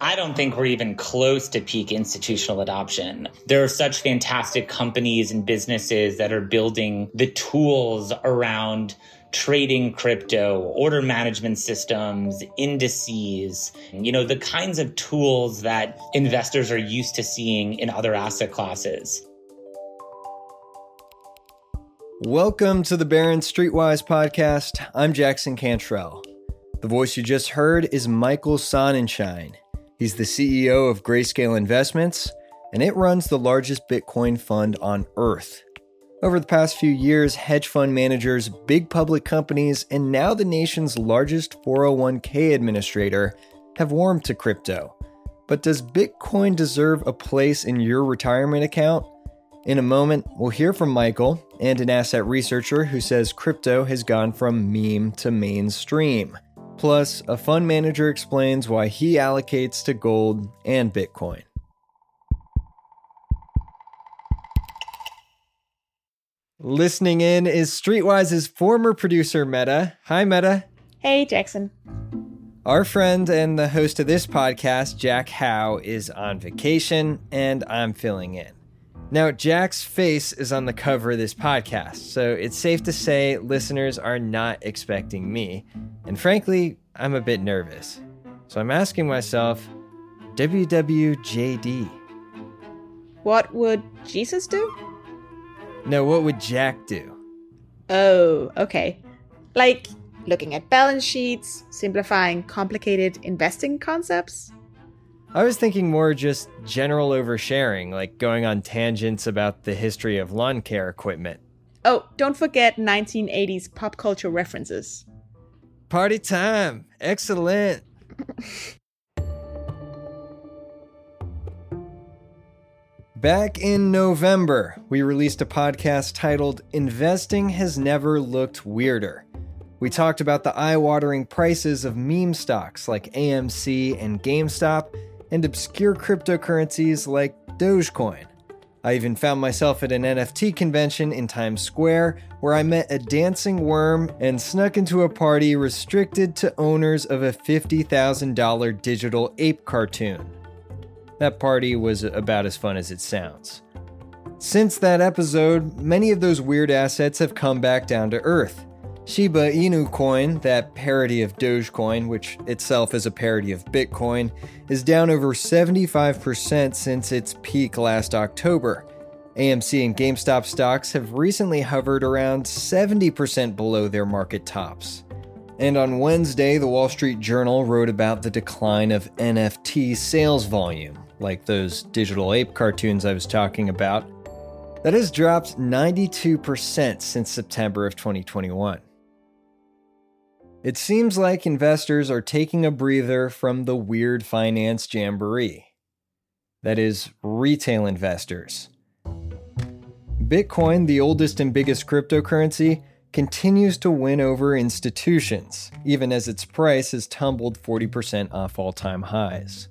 I don't think we're even close to peak institutional adoption. There are such fantastic companies and businesses that are building the tools around trading crypto, order management systems, indices, you know, the kinds of tools that investors are used to seeing in other asset classes. Welcome to the Barron Streetwise podcast. I'm Jackson Cantrell. The voice you just heard is Michael Sonnenshein. He's the CEO of Grayscale Investments, and it runs the largest Bitcoin fund on earth. Over the past few years, hedge fund managers, big public companies, and now the nation's largest 401k administrator have warmed to crypto. But does Bitcoin deserve a place in your retirement account? In a moment, we'll hear from Michael and an asset researcher who says crypto has gone from meme to mainstream. Plus, a fund manager explains why he allocates to gold and Bitcoin. Listening in is Streetwise's former producer, Meta. Hi, Meta. Hey, Jackson. Our friend and the host of this podcast, Jack Howe, is on vacation, and I'm filling in. Now, Jack's face is on the cover of this podcast, so it's safe to say listeners are not expecting me. And frankly, I'm a bit nervous. So I'm asking myself, WWJD. What would Jesus do? No, what would Jack do? Oh, okay. Like looking at balance sheets, simplifying complicated investing concepts? I was thinking more just general oversharing, like going on tangents about the history of lawn care equipment. Oh, don't forget 1980s pop culture references. Party time! Excellent! Back in November, we released a podcast titled Investing Has Never Looked Weirder. We talked about the eye watering prices of meme stocks like AMC and GameStop and obscure cryptocurrencies like Dogecoin. I even found myself at an NFT convention in Times Square where I met a dancing worm and snuck into a party restricted to owners of a $50,000 digital ape cartoon. That party was about as fun as it sounds. Since that episode, many of those weird assets have come back down to earth. Shiba Inu coin, that parody of Dogecoin, which itself is a parody of Bitcoin, is down over 75% since its peak last October. AMC and GameStop stocks have recently hovered around 70% below their market tops. And on Wednesday, the Wall Street Journal wrote about the decline of NFT sales volume, like those digital ape cartoons I was talking about. That has dropped 92% since September of 2021. It seems like investors are taking a breather from the weird finance jamboree. That is, retail investors. Bitcoin, the oldest and biggest cryptocurrency, continues to win over institutions, even as its price has tumbled 40% off all time highs.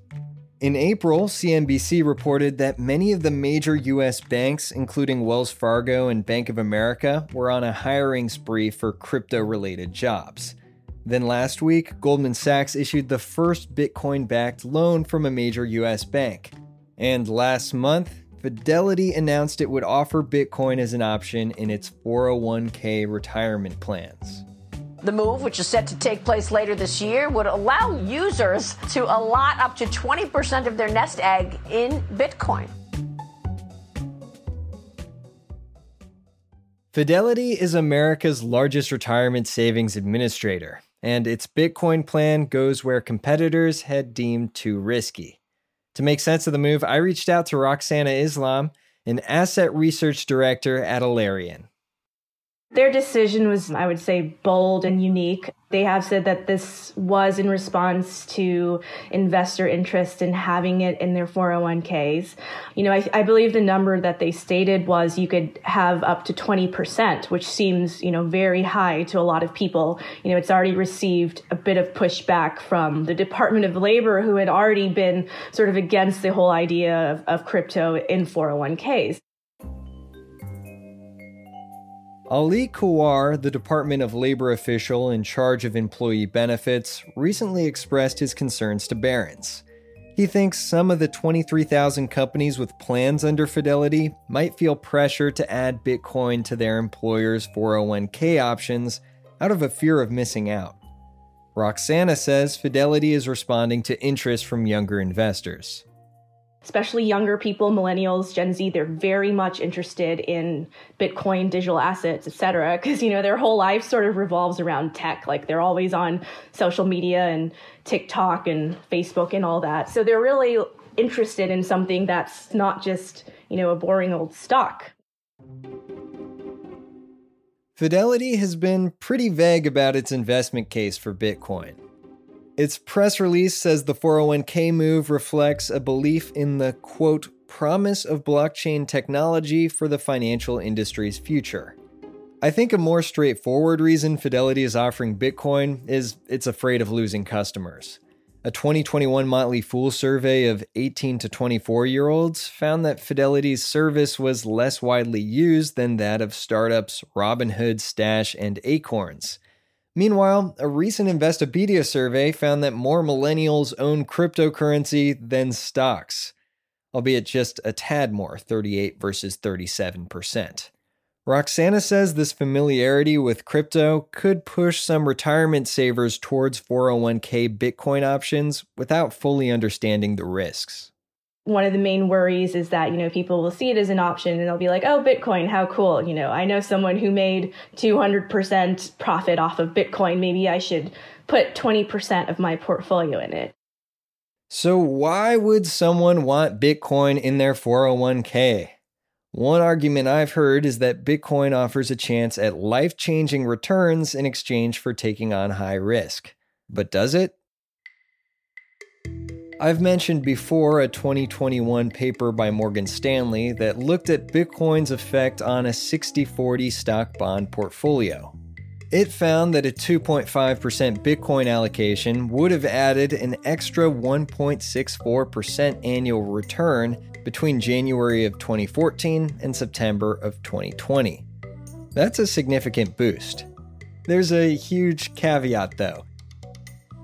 In April, CNBC reported that many of the major US banks, including Wells Fargo and Bank of America, were on a hiring spree for crypto related jobs. Then last week, Goldman Sachs issued the first Bitcoin backed loan from a major US bank. And last month, Fidelity announced it would offer Bitcoin as an option in its 401k retirement plans. The move, which is set to take place later this year, would allow users to allot up to 20% of their nest egg in Bitcoin. Fidelity is America's largest retirement savings administrator and its Bitcoin plan goes where competitors had deemed too risky. To make sense of the move, I reached out to Roxana Islam, an asset research director at Alerian. Their decision was, I would say, bold and unique. They have said that this was in response to investor interest in having it in their 401ks. You know, I, I, believe the number that they stated was you could have up to 20%, which seems, you know, very high to a lot of people. You know, it's already received a bit of pushback from the Department of Labor, who had already been sort of against the whole idea of, of crypto in 401ks. Ali Khawar, the Department of Labor official in charge of employee benefits, recently expressed his concerns to Barron's. He thinks some of the 23,000 companies with plans under Fidelity might feel pressure to add Bitcoin to their employers' 401k options out of a fear of missing out. Roxana says Fidelity is responding to interest from younger investors especially younger people, millennials, Gen Z, they're very much interested in Bitcoin, digital assets, et cetera, because, you know, their whole life sort of revolves around tech. Like they're always on social media and TikTok and Facebook and all that. So they're really interested in something that's not just, you know, a boring old stock. Fidelity has been pretty vague about its investment case for Bitcoin. Its press release says the 401k move reflects a belief in the quote, promise of blockchain technology for the financial industry's future. I think a more straightforward reason Fidelity is offering Bitcoin is it's afraid of losing customers. A 2021 Motley Fool survey of 18 to 24 year olds found that Fidelity's service was less widely used than that of startups Robinhood, Stash, and Acorns. Meanwhile, a recent Investopedia survey found that more millennials own cryptocurrency than stocks, albeit just a tad more, 38 versus 37%. Roxana says this familiarity with crypto could push some retirement savers towards 401k Bitcoin options without fully understanding the risks one of the main worries is that you know people will see it as an option and they'll be like oh bitcoin how cool you know i know someone who made 200% profit off of bitcoin maybe i should put 20% of my portfolio in it so why would someone want bitcoin in their 401k one argument I've heard is that Bitcoin offers a chance at life changing returns in exchange for taking on high risk. But does it? I've mentioned before a 2021 paper by Morgan Stanley that looked at Bitcoin's effect on a 60 40 stock bond portfolio. It found that a 2.5% Bitcoin allocation would have added an extra 1.64% annual return between January of 2014 and September of 2020. That's a significant boost. There's a huge caveat though.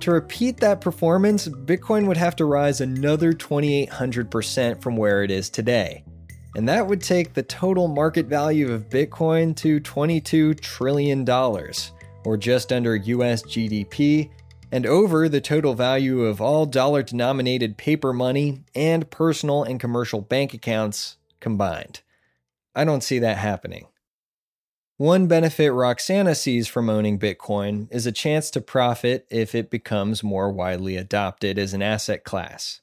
To repeat that performance, Bitcoin would have to rise another 2,800% from where it is today. And that would take the total market value of Bitcoin to $22 trillion, or just under US GDP, and over the total value of all dollar denominated paper money and personal and commercial bank accounts combined. I don't see that happening. One benefit Roxana sees from owning Bitcoin is a chance to profit if it becomes more widely adopted as an asset class.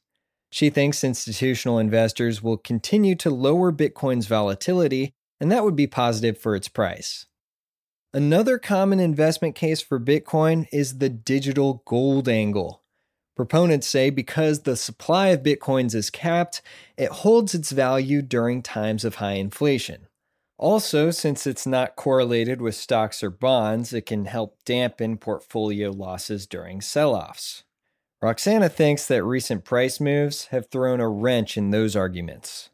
She thinks institutional investors will continue to lower Bitcoin's volatility, and that would be positive for its price. Another common investment case for Bitcoin is the digital gold angle. Proponents say because the supply of Bitcoins is capped, it holds its value during times of high inflation. Also, since it's not correlated with stocks or bonds, it can help dampen portfolio losses during sell offs. Roxana thinks that recent price moves have thrown a wrench in those arguments.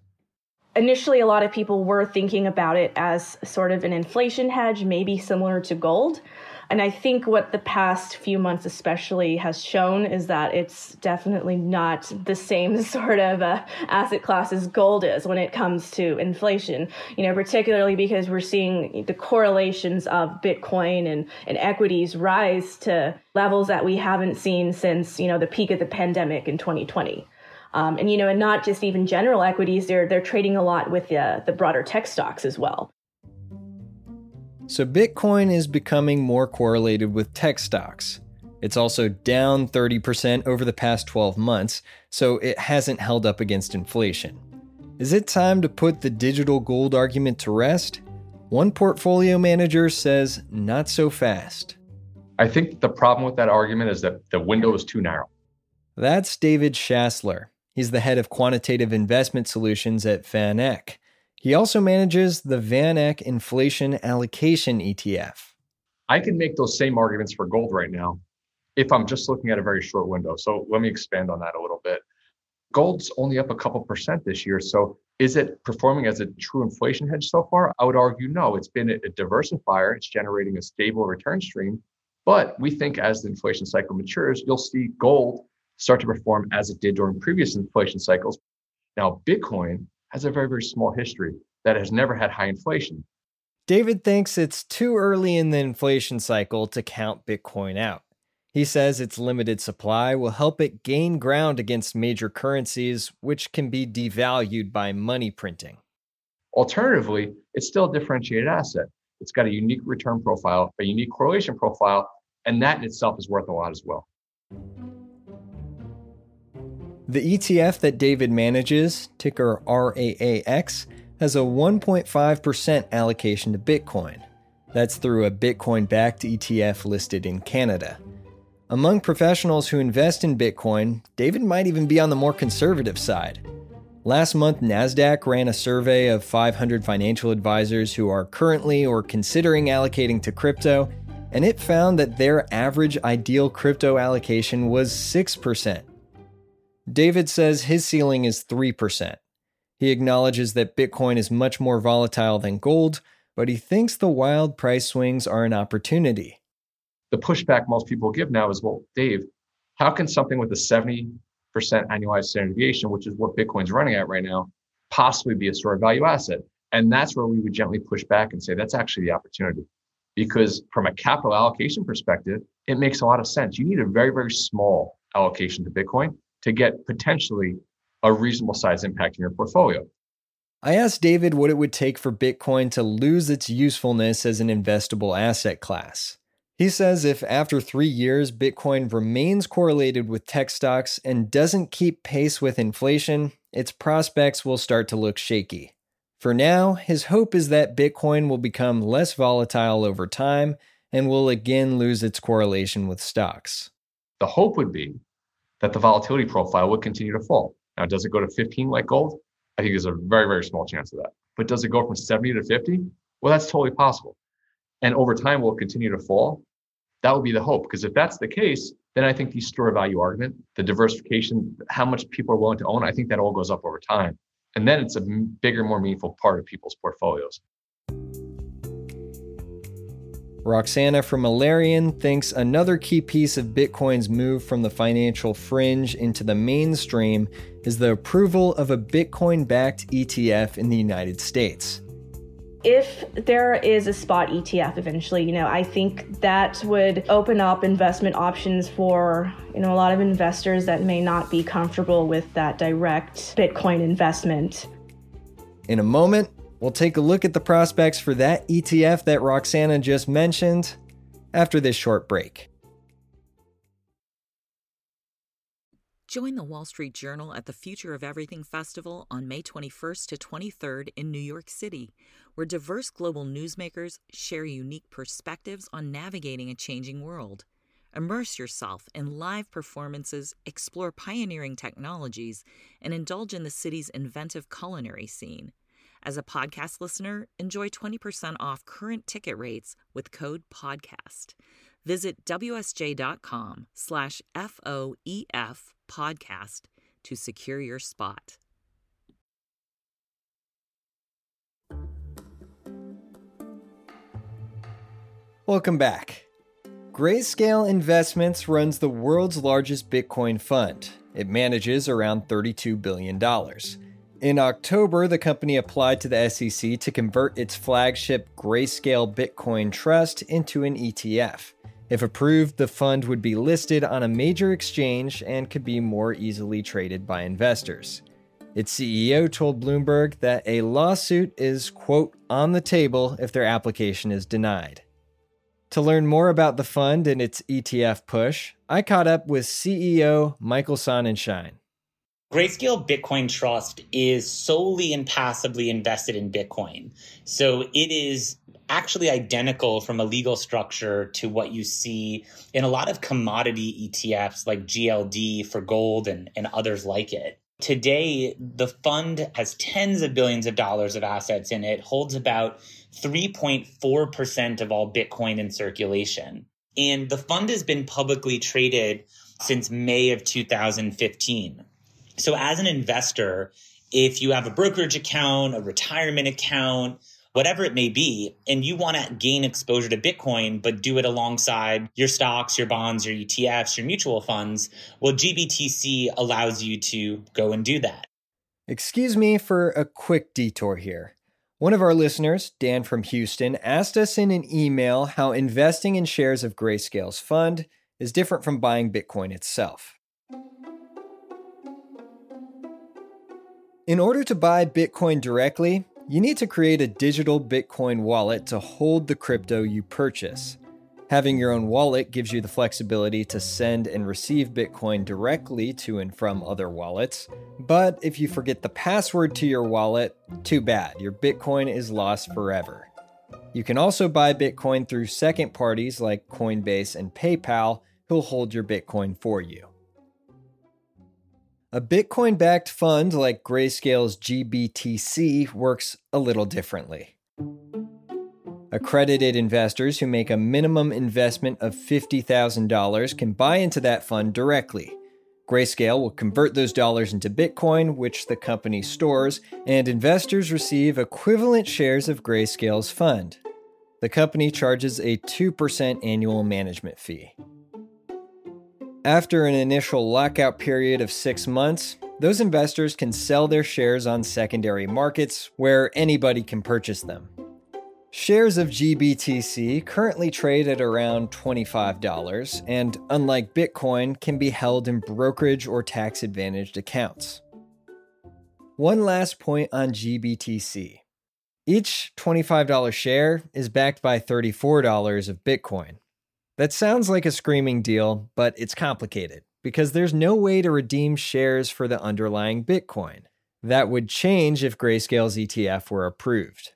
Initially, a lot of people were thinking about it as sort of an inflation hedge, maybe similar to gold. And I think what the past few months, especially, has shown is that it's definitely not the same sort of uh, asset class as gold is when it comes to inflation. You know, particularly because we're seeing the correlations of Bitcoin and, and equities rise to levels that we haven't seen since, you know, the peak of the pandemic in 2020. Um, and you know, and not just even general equities, they're they're trading a lot with the the broader tech stocks as well. So Bitcoin is becoming more correlated with tech stocks. It's also down 30% over the past 12 months, so it hasn't held up against inflation. Is it time to put the digital gold argument to rest? One portfolio manager says not so fast. I think the problem with that argument is that the window is too narrow. That's David Schassler. He's the head of quantitative investment solutions at VanEck. He also manages the VanEck Inflation Allocation ETF. I can make those same arguments for gold right now if I'm just looking at a very short window. So let me expand on that a little bit. Gold's only up a couple percent this year. So is it performing as a true inflation hedge so far? I would argue no. It's been a diversifier, it's generating a stable return stream. But we think as the inflation cycle matures, you'll see gold start to perform as it did during previous inflation cycles. Now, Bitcoin has a very, very small history that has never had high inflation. David thinks it's too early in the inflation cycle to count Bitcoin out. He says its limited supply will help it gain ground against major currencies, which can be devalued by money printing. Alternatively, it's still a differentiated asset. It's got a unique return profile, a unique correlation profile, and that in itself is worth a lot as well. The ETF that David manages, ticker RAAX, has a 1.5% allocation to Bitcoin. That's through a Bitcoin backed ETF listed in Canada. Among professionals who invest in Bitcoin, David might even be on the more conservative side. Last month, NASDAQ ran a survey of 500 financial advisors who are currently or considering allocating to crypto, and it found that their average ideal crypto allocation was 6%. David says his ceiling is 3%. He acknowledges that Bitcoin is much more volatile than gold, but he thinks the wild price swings are an opportunity. The pushback most people give now is well, Dave, how can something with a 70% annualized standard deviation, which is what Bitcoin's running at right now, possibly be a store of value asset? And that's where we would gently push back and say that's actually the opportunity. Because from a capital allocation perspective, it makes a lot of sense. You need a very, very small allocation to Bitcoin to get potentially a reasonable size impact in your portfolio. I asked David what it would take for Bitcoin to lose its usefulness as an investable asset class. He says if after three years Bitcoin remains correlated with tech stocks and doesn't keep pace with inflation, its prospects will start to look shaky. For now, his hope is that Bitcoin will become less volatile over time and will again lose its correlation with stocks. The hope would be that the volatility profile would continue to fall. Now, does it go to 15 like gold? I think there's a very, very small chance of that. But does it go from 70 to 50? Well, that's totally possible. And over time, will continue to fall? That would be the hope. Because if that's the case, then I think the store value argument, the diversification, how much people are willing to own, I think that all goes up over time. And then it's a bigger, more meaningful part of people's portfolios. Roxana from Alerian thinks another key piece of Bitcoin's move from the financial fringe into the mainstream is the approval of a Bitcoin backed ETF in the United States. If there is a spot ETF eventually, you know, I think that would open up investment options for, you know, a lot of investors that may not be comfortable with that direct Bitcoin investment. In a moment, We'll take a look at the prospects for that ETF that Roxana just mentioned after this short break. Join the Wall Street Journal at the Future of Everything Festival on May 21st to 23rd in New York City, where diverse global newsmakers share unique perspectives on navigating a changing world. Immerse yourself in live performances, explore pioneering technologies, and indulge in the city's inventive culinary scene. As a podcast listener, enjoy 20% off current ticket rates with code PODCAST. Visit WSJ.com slash FOEF podcast to secure your spot. Welcome back. Grayscale Investments runs the world's largest Bitcoin fund. It manages around $32 billion. In October, the company applied to the SEC to convert its flagship Grayscale Bitcoin Trust into an ETF. If approved, the fund would be listed on a major exchange and could be more easily traded by investors. Its CEO told Bloomberg that a lawsuit is, quote, on the table if their application is denied. To learn more about the fund and its ETF push, I caught up with CEO Michael Sonnenshein. Grayscale Bitcoin Trust is solely and passively invested in Bitcoin. So it is actually identical from a legal structure to what you see in a lot of commodity ETFs like GLD for gold and, and others like it. Today, the fund has tens of billions of dollars of assets in it, holds about 3.4% of all Bitcoin in circulation. And the fund has been publicly traded since May of 2015. So, as an investor, if you have a brokerage account, a retirement account, whatever it may be, and you want to gain exposure to Bitcoin, but do it alongside your stocks, your bonds, your ETFs, your mutual funds, well, GBTC allows you to go and do that. Excuse me for a quick detour here. One of our listeners, Dan from Houston, asked us in an email how investing in shares of Grayscale's fund is different from buying Bitcoin itself. In order to buy Bitcoin directly, you need to create a digital Bitcoin wallet to hold the crypto you purchase. Having your own wallet gives you the flexibility to send and receive Bitcoin directly to and from other wallets. But if you forget the password to your wallet, too bad, your Bitcoin is lost forever. You can also buy Bitcoin through second parties like Coinbase and PayPal, who'll hold your Bitcoin for you. A Bitcoin backed fund like Grayscale's GBTC works a little differently. Accredited investors who make a minimum investment of $50,000 can buy into that fund directly. Grayscale will convert those dollars into Bitcoin, which the company stores, and investors receive equivalent shares of Grayscale's fund. The company charges a 2% annual management fee. After an initial lockout period of six months, those investors can sell their shares on secondary markets where anybody can purchase them. Shares of GBTC currently trade at around $25 and, unlike Bitcoin, can be held in brokerage or tax advantaged accounts. One last point on GBTC each $25 share is backed by $34 of Bitcoin. That sounds like a screaming deal, but it's complicated because there's no way to redeem shares for the underlying Bitcoin. That would change if Grayscale's ETF were approved.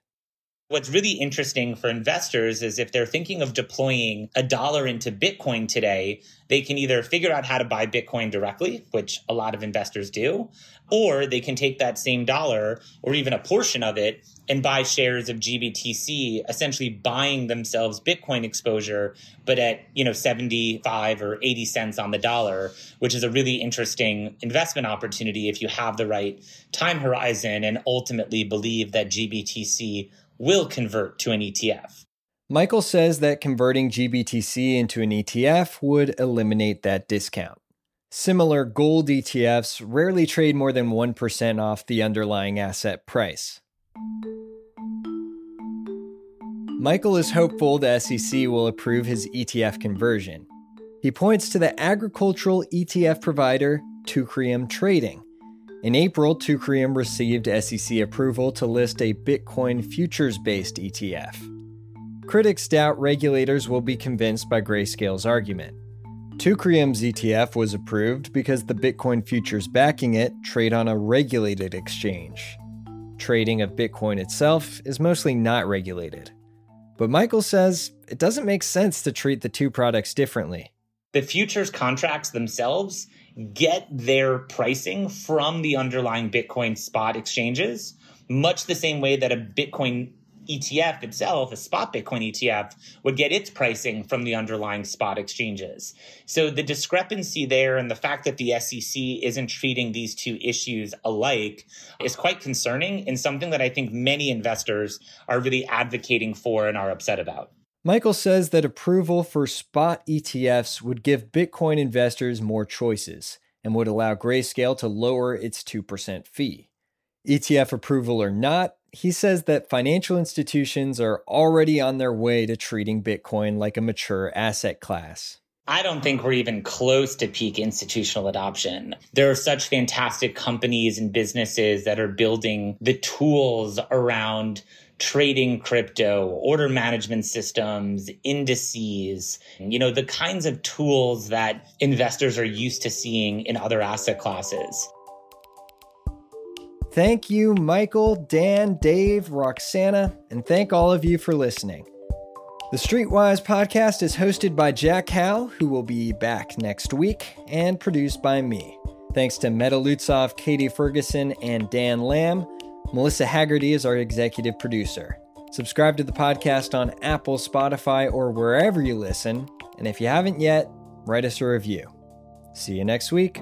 What's really interesting for investors is if they're thinking of deploying a dollar into Bitcoin today, they can either figure out how to buy Bitcoin directly, which a lot of investors do, or they can take that same dollar or even a portion of it and buy shares of GBTC, essentially buying themselves Bitcoin exposure, but at, you know, 75 or 80 cents on the dollar, which is a really interesting investment opportunity if you have the right time horizon and ultimately believe that GBTC will convert to an ETF. Michael says that converting GBTC into an ETF would eliminate that discount. Similar gold ETFs rarely trade more than 1% off the underlying asset price. Michael is hopeful the SEC will approve his ETF conversion. He points to the agricultural ETF provider Teucrium Trading. In April, Teucrium received SEC approval to list a Bitcoin futures based ETF. Critics doubt regulators will be convinced by Grayscale's argument. Teucrium's ETF was approved because the Bitcoin futures backing it trade on a regulated exchange. Trading of Bitcoin itself is mostly not regulated. But Michael says it doesn't make sense to treat the two products differently. The futures contracts themselves get their pricing from the underlying Bitcoin spot exchanges, much the same way that a Bitcoin ETF itself, a spot Bitcoin ETF, would get its pricing from the underlying spot exchanges. So the discrepancy there and the fact that the SEC isn't treating these two issues alike is quite concerning and something that I think many investors are really advocating for and are upset about. Michael says that approval for spot ETFs would give Bitcoin investors more choices and would allow Grayscale to lower its 2% fee. ETF approval or not, he says that financial institutions are already on their way to treating Bitcoin like a mature asset class. I don't think we're even close to peak institutional adoption. There are such fantastic companies and businesses that are building the tools around trading crypto, order management systems, indices, you know, the kinds of tools that investors are used to seeing in other asset classes. Thank you, Michael, Dan, Dave, Roxana, and thank all of you for listening. The Streetwise podcast is hosted by Jack Howe, who will be back next week, and produced by me. Thanks to Meta Lutzov, Katie Ferguson, and Dan Lamb. Melissa Haggerty is our executive producer. Subscribe to the podcast on Apple, Spotify, or wherever you listen. And if you haven't yet, write us a review. See you next week.